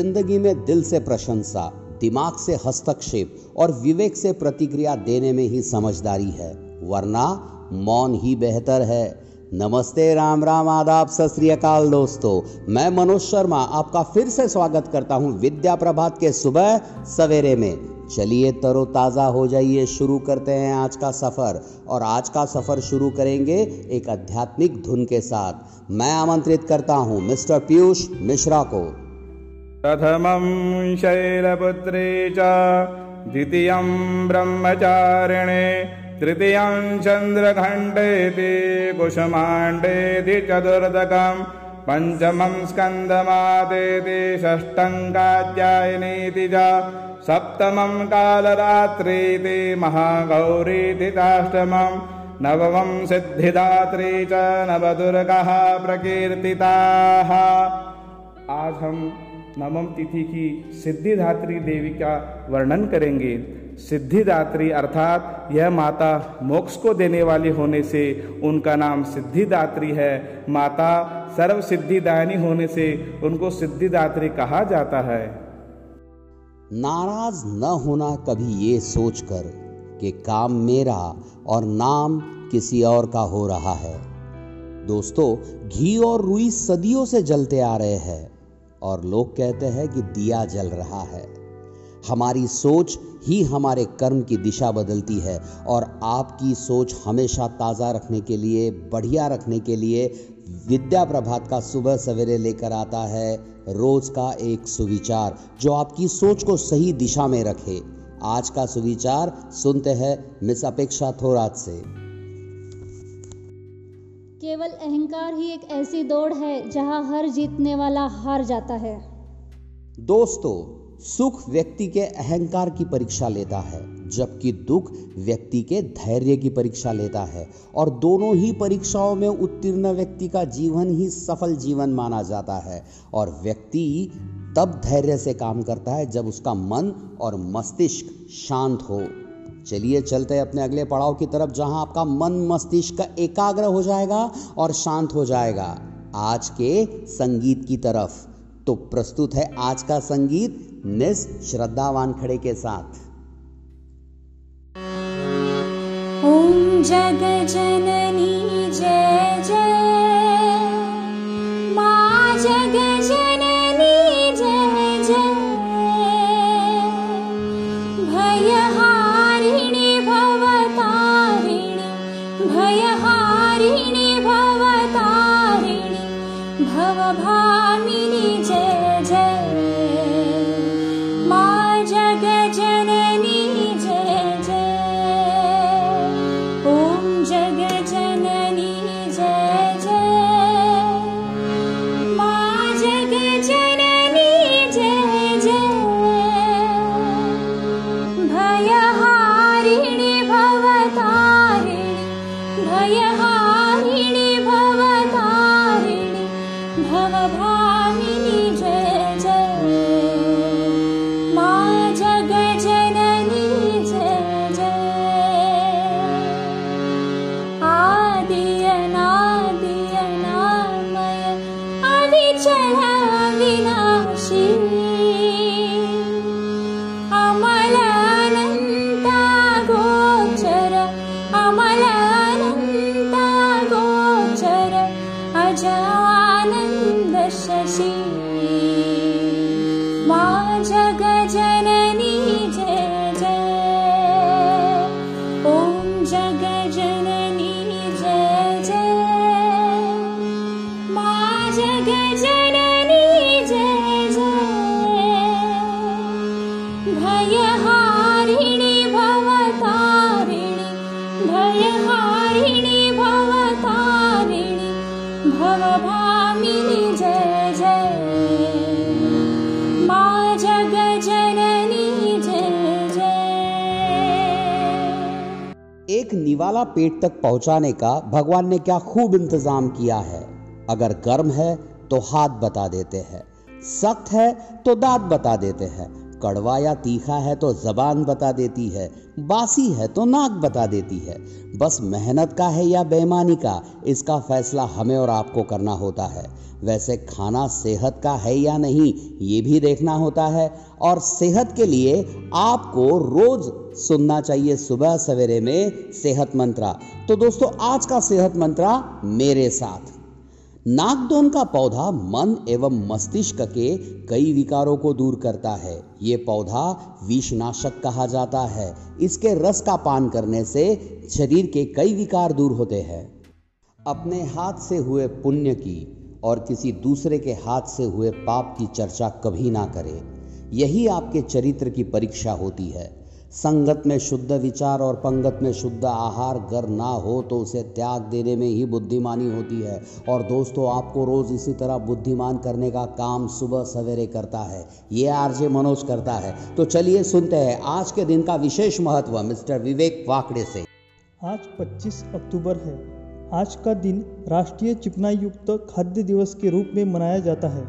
ज़िंदगी में दिल से प्रशंसा, दिमाग से हस्तक्षेप और विवेक से प्रतिक्रिया देने में ही समझदारी है। वरना मौन ही बेहतर है। नमस्ते, राम राम, आदाब, सत दोस्तों। मैं मनोज शर्मा आपका फिर से स्वागत करता हूँ विद्या प्रभात के सुबह सवेरे में। चलिए तरोताज़ा हो जाइए, शुरू करते हैं आज का सफ़र। और आज का सफ़र शुरू करेंगे एक आध्यात्मिक धुन के साथ। मैं आमंत्रित करता हूँ मिस्टर पीयूष मिश्रा को। प्रथमं शैलपुत्रे च द्वितीयं ब्रह्मचारिणे तृतीयं चन्द्रघण्टेति कुसुमाण्डेति चतुर्दकम् पञ्चमं स्कन्दमातेति षष्ठं कात्यायनीति च सप्तमं कालरात्रीति महागौरीति चाष्टमं नवमं सिद्धिदात्री च नवदुर्गः प्रकीर्तिताः। आज हम नवम तिथि की सिद्धिदात्री देवी का वर्णन करेंगे। सिद्धिदात्री अर्थात यह माता मोक्ष को देने वाली होने से उनका नाम सिद्धिदात्री है। माता सर्व सिद्धिदायनी होने से उनको सिद्धिदात्री कहा जाता है। नाराज़ न होना कभी ये सोचकर कि काम मेरा और नाम किसी और का हो रहा है। दोस्तों, घी और रुई सदियों से जलते आ रहे हैं। और लोग कहते हैं कि दिया जल रहा है। हमारी सोच ही हमारे कर्म की दिशा बदलती है और आपकी सोच हमेशा ताज़ा रखने के लिए, बढ़िया रखने के लिए विद्या प्रभात का सुबह सवेरे लेकर आता है। रोज का एक सुविचार जो आपकी सोच को सही दिशा में रखे। आज का सुविचार सुनते हैं मिस अपेक्षा थोरात से। केवल अहंकार ही एक ऐसी दौड़ है जहाँ हर जीतने वाला हार जाता है। दोस्तों, सुख व्यक्ति के अहंकार की परीक्षा लेता है, जबकि दुख व्यक्ति के धैर्य की परीक्षा लेता है, और दोनों ही परीक्षाओं में उत्तीर्ण व्यक्ति का जीवन ही सफल जीवन माना जाता है, और व्यक्ति तब धैर्य से काम करता है जब उसका मन और मस्तिष्क शांत हो। चलिए, चलते हैं अपने अगले पड़ाव की तरफ़, जहाँ आपका मन मस्तिष्क एकाग्र हो जाएगा और शांत हो जाएगा। आज के संगीत की तरफ़ तो प्रस्तुत है आज का संगीत मिस श्रद्धा वानखड़े के साथ। ओम जग जननी जय एक निवाला पेट तक पहुँचाने का भगवान ने क्या खूब इंतज़ाम किया है? अगर गर्म है तो हाथ बता देते हैं। सख्त है तो दांत बता देते हैं। कड़वा या तीखा है तो जबान बता देती है। बासी है तो नाक बता देती है। बस मेहनत का है या बेईमानी का, इसका फैसला हमें और आपको करना होता है। वैसे खाना सेहत का है या नहीं, ये भी देखना होता है। और सेहत के लिए आपको रोज सुनना चाहिए सुबह सवेरे में सेहत मंत्रा। तो दोस्तों, आज का सेहत मंत्रा मेरे साथ। नागदोन का पौधा मन एवं मस्तिष्क के कई विकारों को दूर करता है। ये पौधा विषनाशक कहा जाता है। इसके रस का पान करने से शरीर के कई विकार दूर होते हैं। अपने हाथ से हुए पुण्य की और किसी दूसरे के हाथ से हुए पाप की चर्चा कभी ना करें। यही आपके चरित्र की परीक्षा होती है। संगत में शुद्ध विचार और पंगत में शुद्ध आहार गर ना हो तो उसे त्याग देने में ही बुद्धिमानी होती है। और दोस्तों, आपको रोज इसी तरह बुद्धिमान करने का काम सुबह सवेरे करता है। ये आरजे मनोज करता है। तो चलिए सुनते हैं आज के दिन का विशेष महत्व, मिस्टर विवेक वाकड़े से। आज 25 अक्टूबर है। आज का दिन राष्ट्रीय चिकनाई युक्त खाद्य दिवस के रूप में मनाया जाता है।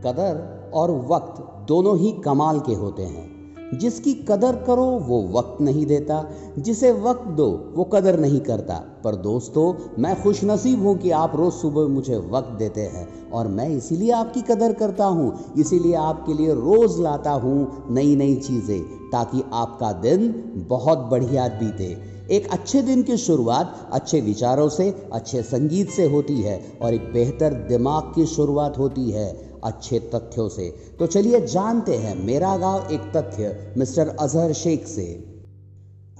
कदर और वक्त दोनों ही कमाल के होते हैं। जिसकी कदर करो, वो वक्त नहीं देता। जिसे वक्त दो, वो कदर नहीं करता। पर दोस्तों, मैं खुश नसीब हूँ कि आप रोज़ सुबह मुझे वक्त देते हैं और मैं इसीलिए आपकी कदर करता हूँ। इसीलिए आपके लिए रोज़ लाता हूँ नई नई चीज़ें, ताकि आपका दिन बहुत बढ़िया बीते। एक अच्छे दिन की शुरुआत अच्छे विचारों से, अच्छे संगीत से होती है और एक बेहतर दिमाग की शुरुआत होती है। अच्छे तथ्यों से। तो चलिए जानते हैं मेरा गाँव एक तथ्य मिस्टर अजहर शेख से।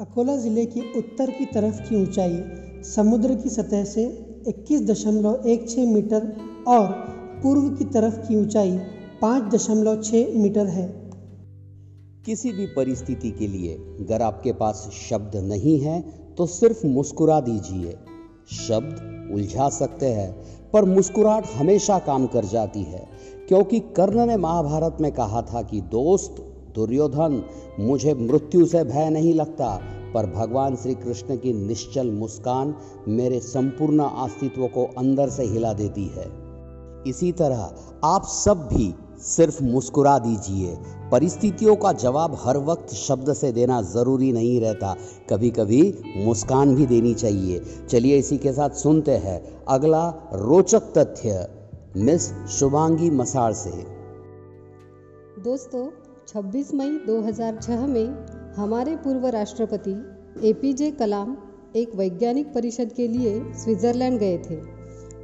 अकोला ज़िले की उत्तर की तरफ़ की ऊंचाई समुद्र की सतह से 21.16 मीटर और पूर्व की तरफ़ की ऊंचाई 5.6 मीटर है। किसी भी परिस्थिति के लिए अगर आपके पास शब्द नहीं है तो सिर्फ़ मुस्कुरा दीजिए। शब्द उलझा सकते हैं। पर मुस्कुराहट हमेशा काम कर जाती है। क्योंकि कर्ण ने महाभारत में कहा था कि, दोस्त, दुर्योधन, मुझे मृत्यु से भय नहीं लगता, पर भगवान श्री कृष्ण की निश्चल मुस्कान मेरे संपूर्ण अस्तित्व को अंदर से हिला देती है। इसी तरह आप सब भी सिर्फ़ मुस्कुरा दीजिए। परिस्थितियों का जवाब हर वक्त शब्द से देना ज़रूरी नहीं रहता। कभी कभी मुस्कान भी देनी चाहिए। चलिए इसी के साथ सुनते हैं अगला रोचक तथ्य, मिस शुभांगी मसाड़ से। दोस्तों 26 मई 2006 में हमारे पूर्व राष्ट्रपति एपीजे कलाम एक वैज्ञानिक परिषद के लिए स्विट्ज़रलैंड गए थे।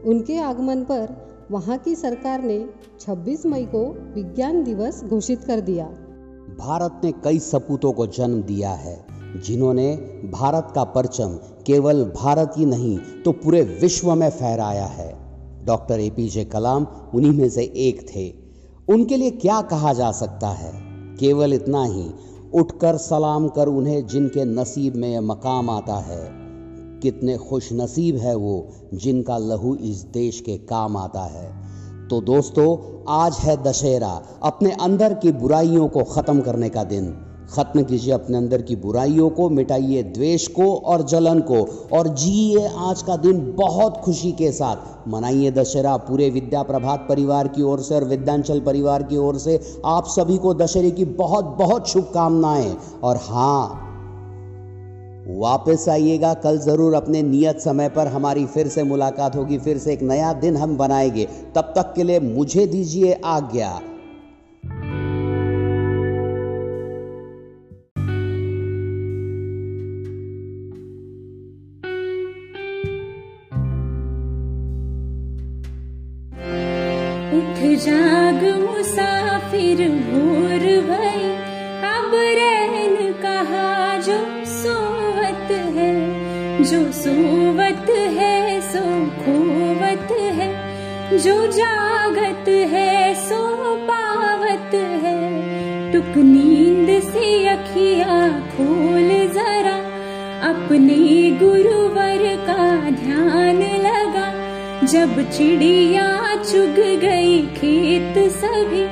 उनके आगमन पर वहाँ की सरकार ने 26 मई को विज्ञान दिवस घोषित कर दिया। भारत ने कई सपूतों को जन्म दिया है, जिन्होंने भारत का परचम केवल भारत ही नहीं तो पूरे विश्व में फहराया है। डॉक्टर ए पी जे कलाम उन्हीं में से एक थे। उनके लिए क्या कहा जा सकता है? केवल इतना ही, उठकर सलाम कर उन्हें जिनके नसीब में मकाम आता है। कितने खुश नसीब है वो, जिनका लहू इस देश के काम आता है। तो दोस्तों, आज है दशहरा। अपने अंदर की बुराइयों को ख़त्म करने का दिन। खत्म कीजिए अपने अंदर की बुराइयों को, मिटाइए द्वेष को और जलन को, और जिए आज का दिन बहुत खुशी के साथ। मनाइए दशहरा पूरे विद्या प्रभात परिवार की ओर से और विद्यांचल परिवार की ओर से। आप सभी को दशहरे की बहुत बहुत शुभकामनाएँ। और हाँ वापस आइएगा। कल ज़रूर अपने नियत समय पर हमारी फिर से मुलाकात होगी। फिर से एक नया दिन हम बनाएँगे। तब तक के लिए मुझे दीजिए आज्ञा। जाग मुसाफिर भोर भई, अब रैन जो सोवत है, सो खोवत है। जो जागत है, सो पावत है। टुक नींद से अखिया खोल जरा। अपने गुरुवर का ध्यान लगा। जब चिड़िया चुग गई खेत सभी,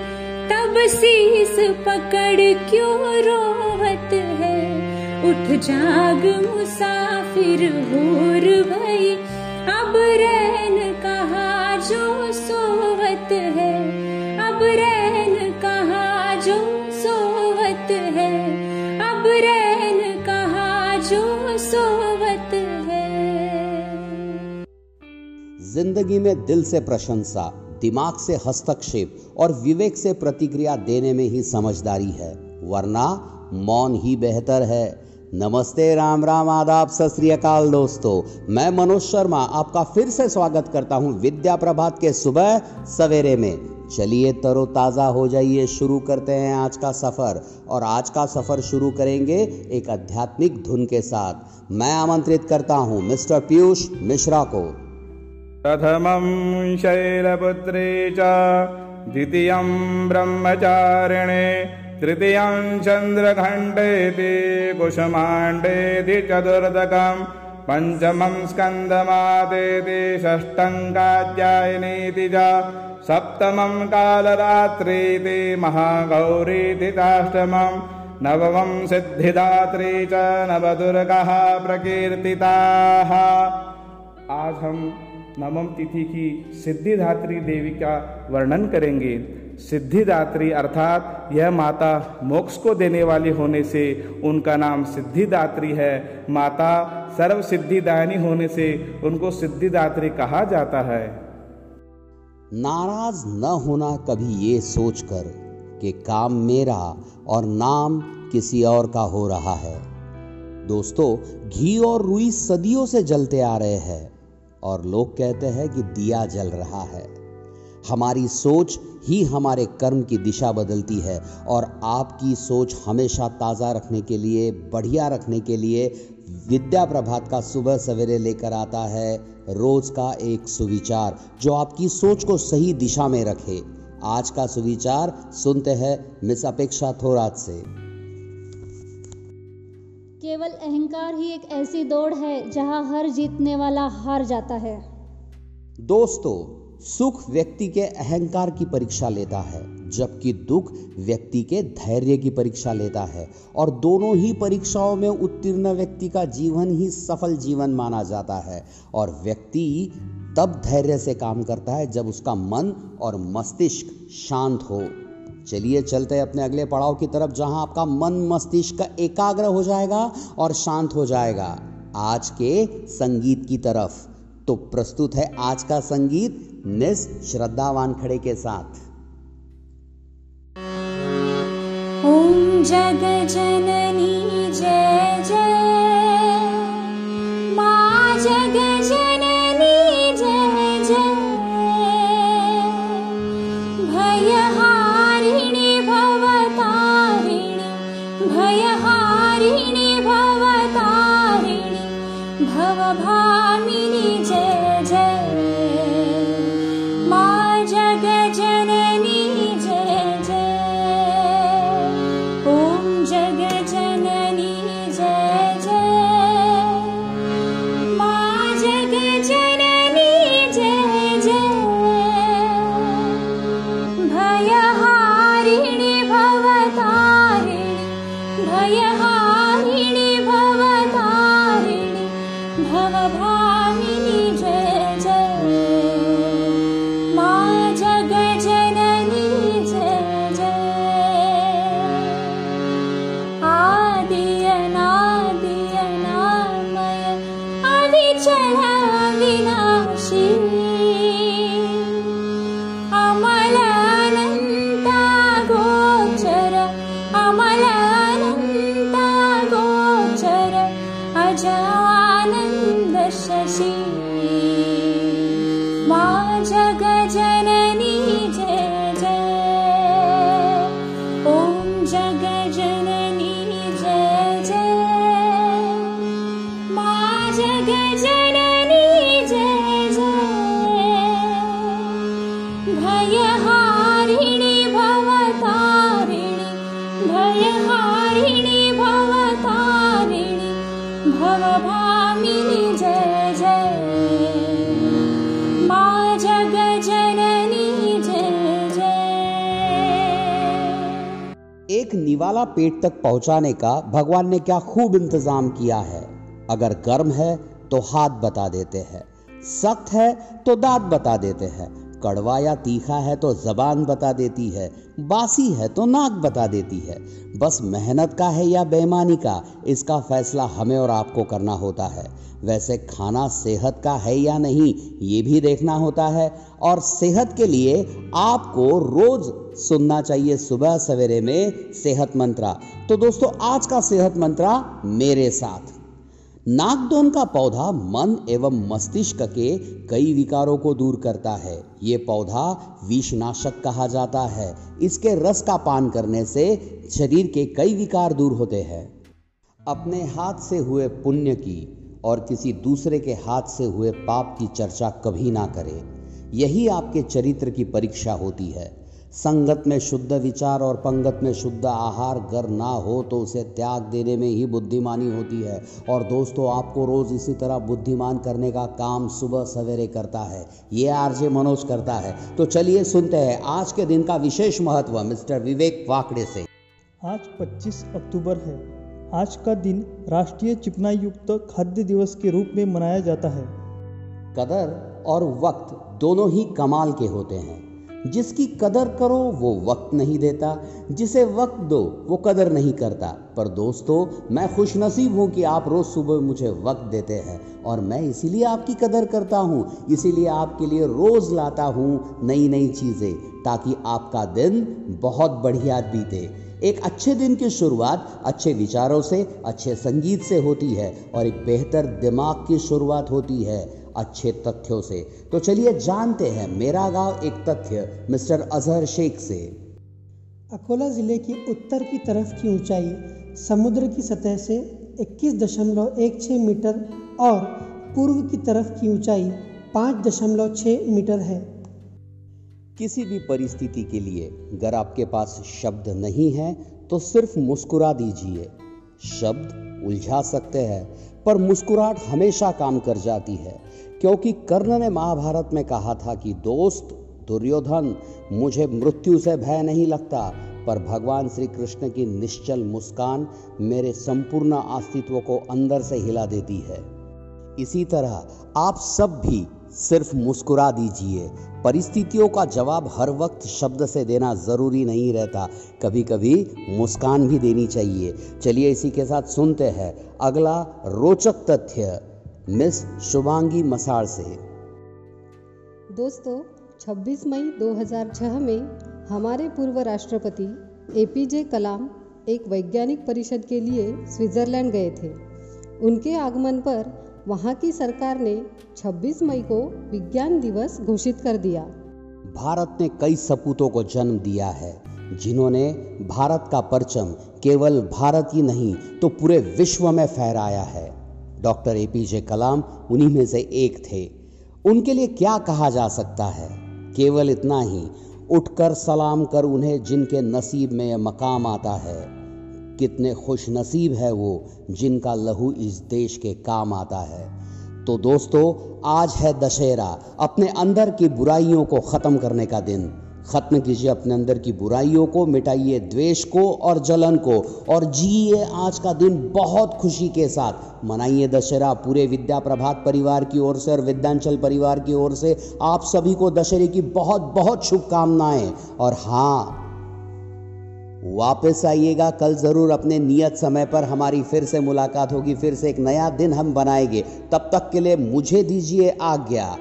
तब शीस पकड़ क्यों रोवत है? उठ जाग मुसाफिर होर भई। अब रैन कहा जो सोवत है। अब रैन कहा जो सोवत है। अब रैन कहा जो सोवत है। ज़िंदगी में दिल से प्रशंसा, दिमाग से हस्तक्षेप और विवेक से प्रतिक्रिया देने में ही समझदारी है, वरना मौन ही बेहतर है। नमस्ते, राम राम, आदाब, सत दोस्तों। मैं मनोज शर्मा आपका फिर से स्वागत करता हूँ विद्या प्रभात के सुबह सवेरे में। चलिए तरोताज़ा हो जाइए, शुरू करते हैं आज का सफ़र। और आज का सफ़र शुरू करेंगे एक आध्यात्मिक धुन के साथ। मैं आमंत्रित करता हूँ मिस्टर पीयूष मिश्रा को। प्रथमं शैलपुत्रे द्वितीयं ब्रह्मचारिणे तृतीयं चन्द्रघण्टेति कुसुमाण्डेति चतुर्दकं पञ्चमं स्कन्दमातेति षष्ठं कात्यायनीति च सप्तमं कालरात्रीति महागौरीति चाष्टमं नवमं सिद्धिदात्री च नवदुर्गः प्रकीर्तिताः। आज हम नवम तिथि की सिद्धिदात्री देवी का वर्णन करेंगे। सिद्धिदात्री अर्थात यह माता मोक्ष को देने वाली होने से उनका नाम सिद्धिदात्री है। माता सर्व सिद्धिदायनी होने से उनको सिद्धिदात्री कहा जाता है। नाराज़ न होना कभी ये सोचकर कि काम मेरा और नाम किसी और का हो रहा है। दोस्तों, घी और रुई सदियों से जलते आ रहे हैं और लोग कहते हैं कि दिया जल रहा है। हमारी सोच ही हमारे कर्म की दिशा बदलती है और आपकी सोच हमेशा ताज़ा रखने के लिए बढ़िया रखने के लिए विद्या प्रभात का सुबह सवेरे लेकर आता है। रोज का एक सुविचार जो आपकी सोच को सही दिशा में रखे। आज का सुविचार सुनते हैं मिस अपेक्षा थोरात से। केवल अहंकार ही एक ऐसी दौड़ है जहाँ हर जीतने वाला हार जाता है। दोस्तों सुख व्यक्ति के अहंकार की परीक्षा लेता है, जबकि दुख व्यक्ति के धैर्य की परीक्षा लेता है। और दोनों ही परीक्षाओं में उत्तीर्ण व्यक्ति का जीवन ही सफल जीवन माना जाता है। और व्यक्ति तब धैर्य से काम करता है, जब उसका मन और मस्तिष्क शांत हो। चलिए, चलते हैं अपने अगले पड़ाव की तरफ़, जहाँ आपका मन मस्तिष्क एकाग्र हो जाएगा और शांत हो जाएगा। आज के संगीत की तरफ़। तो प्रस्तुत है आज का संगीत निस श्रद्धा वानखड़े के साथ। ओम जग जननी जय जय। एक निवाला पेट तक पहुँचाने का भगवान ने क्या खूब इंतज़ाम किया है? अगर गर्म है तो हाथ बता देते हैं। सख्त है तो दांत बता देते हैं। कड़वा या तीखा है तो जबान बता देती है। बासी है तो नाक बता देती है। बस मेहनत का है या बेईमानी का, इसका फैसला हमें और आपको करना होता है। वैसे खाना सेहत का है या नहीं, ये भी देखना होता है। और सेहत के लिए आपको रोज सुनना चाहिए सुबह सवेरे में सेहत मंत्रा। तो दोस्तों, आज का सेहत मंत्रा मेरे साथ। नागदोन का पौधा मन एवं मस्तिष्क के कई विकारों को दूर करता है। ये पौधा विषनाशक कहा जाता है। इसके रस का पान करने से शरीर के कई विकार दूर होते हैं। अपने हाथ से हुए पुण्य की और किसी दूसरे के हाथ से हुए पाप की चर्चा कभी ना करें। यही आपके चरित्र की परीक्षा होती है। संगत में शुद्ध विचार और पंगत में शुद्ध आहार गर ना हो तो उसे त्याग देने में ही बुद्धिमानी होती है। और दोस्तों, आपको रोज इसी तरह बुद्धिमान करने का काम सुबह सवेरे करता है। ये आरजे मनोज करता है। तो चलिए सुनते हैं आज के दिन का विशेष महत्व, मिस्टर विवेक वाकड़े से। आज 25 अक्टूबर है। आज का दिन राष्ट्रीय चिकना युक्त खाद्य दिवस के रूप में मनाया जाता है। कदर और वक्त दोनों ही कमाल के होते हैं। जिसकी कदर करो, वो वक्त नहीं देता। जिसे वक्त दो, वो कदर नहीं करता। पर दोस्तों, मैं खुश नसीब हूँ कि आप रोज़ सुबह मुझे वक्त देते हैं और मैं इसीलिए आपकी कदर करता हूँ। इसीलिए आपके लिए रोज़ लाता हूँ नई नई चीज़ें ताकि आपका दिन बहुत बढ़िया बीते। एक अच्छे दिन की शुरुआत अच्छे विचारों से, अच्छे संगीत से होती है और एक बेहतर दिमाग की शुरुआत होती है अच्छे तथ्यों से। तो चलिए जानते हैं मेरा गाँव एक तथ्य मिस्टर अजहर शेख से। अकोला ज़िले की उत्तर की तरफ़ की ऊंचाई समुद्र की सतह से 21.16 मीटर और पूर्व की तरफ़ की ऊंचाई 5.6 मीटर है। किसी भी परिस्थिति के लिए अगर आपके पास शब्द नहीं है तो सिर्फ़ मुस्कुरा दीजिए। शब्द उलझा सकते हैं, पर मुस्कुराहट हमेशा काम कर जाती है, क्योंकि कर्ण ने महाभारत में कहा था कि, दोस्त, दुर्योधन, मुझे मृत्यु से भय नहीं लगता, पर भगवान श्री कृष्ण की निश्चल मुस्कान मेरे संपूर्ण अस्तित्व को अंदर से हिला देती है। इसी तरह आप सब भी सिर्फ़ मुस्कुरा दीजिए। परिस्थितियों का जवाब हर वक्त शब्द से देना ज़रूरी नहीं रहता। कभी कभी मुस्कान भी देनी चाहिए। चलिए इसी के साथ सुनते हैं अगला रोचक तथ्य, मिस शुभांगी मसाड़ से। दोस्तों 26 मई 2006 में हमारे पूर्व राष्ट्रपति एपीजे कलाम एक वैज्ञानिक परिषद के लिए स्विट्ज़रलैंड गए थे। उनके आगमन पर वहाँ की सरकार ने 26 मई को विज्ञान दिवस घोषित कर दिया। भारत ने कई सपूतों को जन्म दिया है, जिन्होंने भारत का परचम केवल भारत ही नहीं तो पूरे विश्व में फहराया है। डॉक्टर ए पी जे कलाम उन्हीं में से एक थे। उनके लिए क्या कहा जा सकता है? केवल इतना ही, उठकर सलाम कर उन्हें जिनके नसीब में मकाम आता है। कितने खुश नसीब है वो जिनका लहू इस देश के काम आता है। तो दोस्तों, आज है दशहरा। अपने अंदर की बुराइयों को ख़त्म करने का दिन। खत्म कीजिए अपने अंदर की बुराइयों को, मिटाइए द्वेष को और जलन को और जिए आज का दिन बहुत खुशी के साथ। मनाइए दशहरा पूरे विद्या प्रभात परिवार की ओर से और विद्यांचल परिवार की ओर से। आप सभी को दशहरे की बहुत बहुत शुभकामनाएँ। और हाँ वापस आइएगा। कल ज़रूर अपने नियत समय पर हमारी फिर से मुलाकात होगी। फिर से एक नया दिन हम बनाएँगे। तब तक के लिए मुझे दीजिए आज्ञा।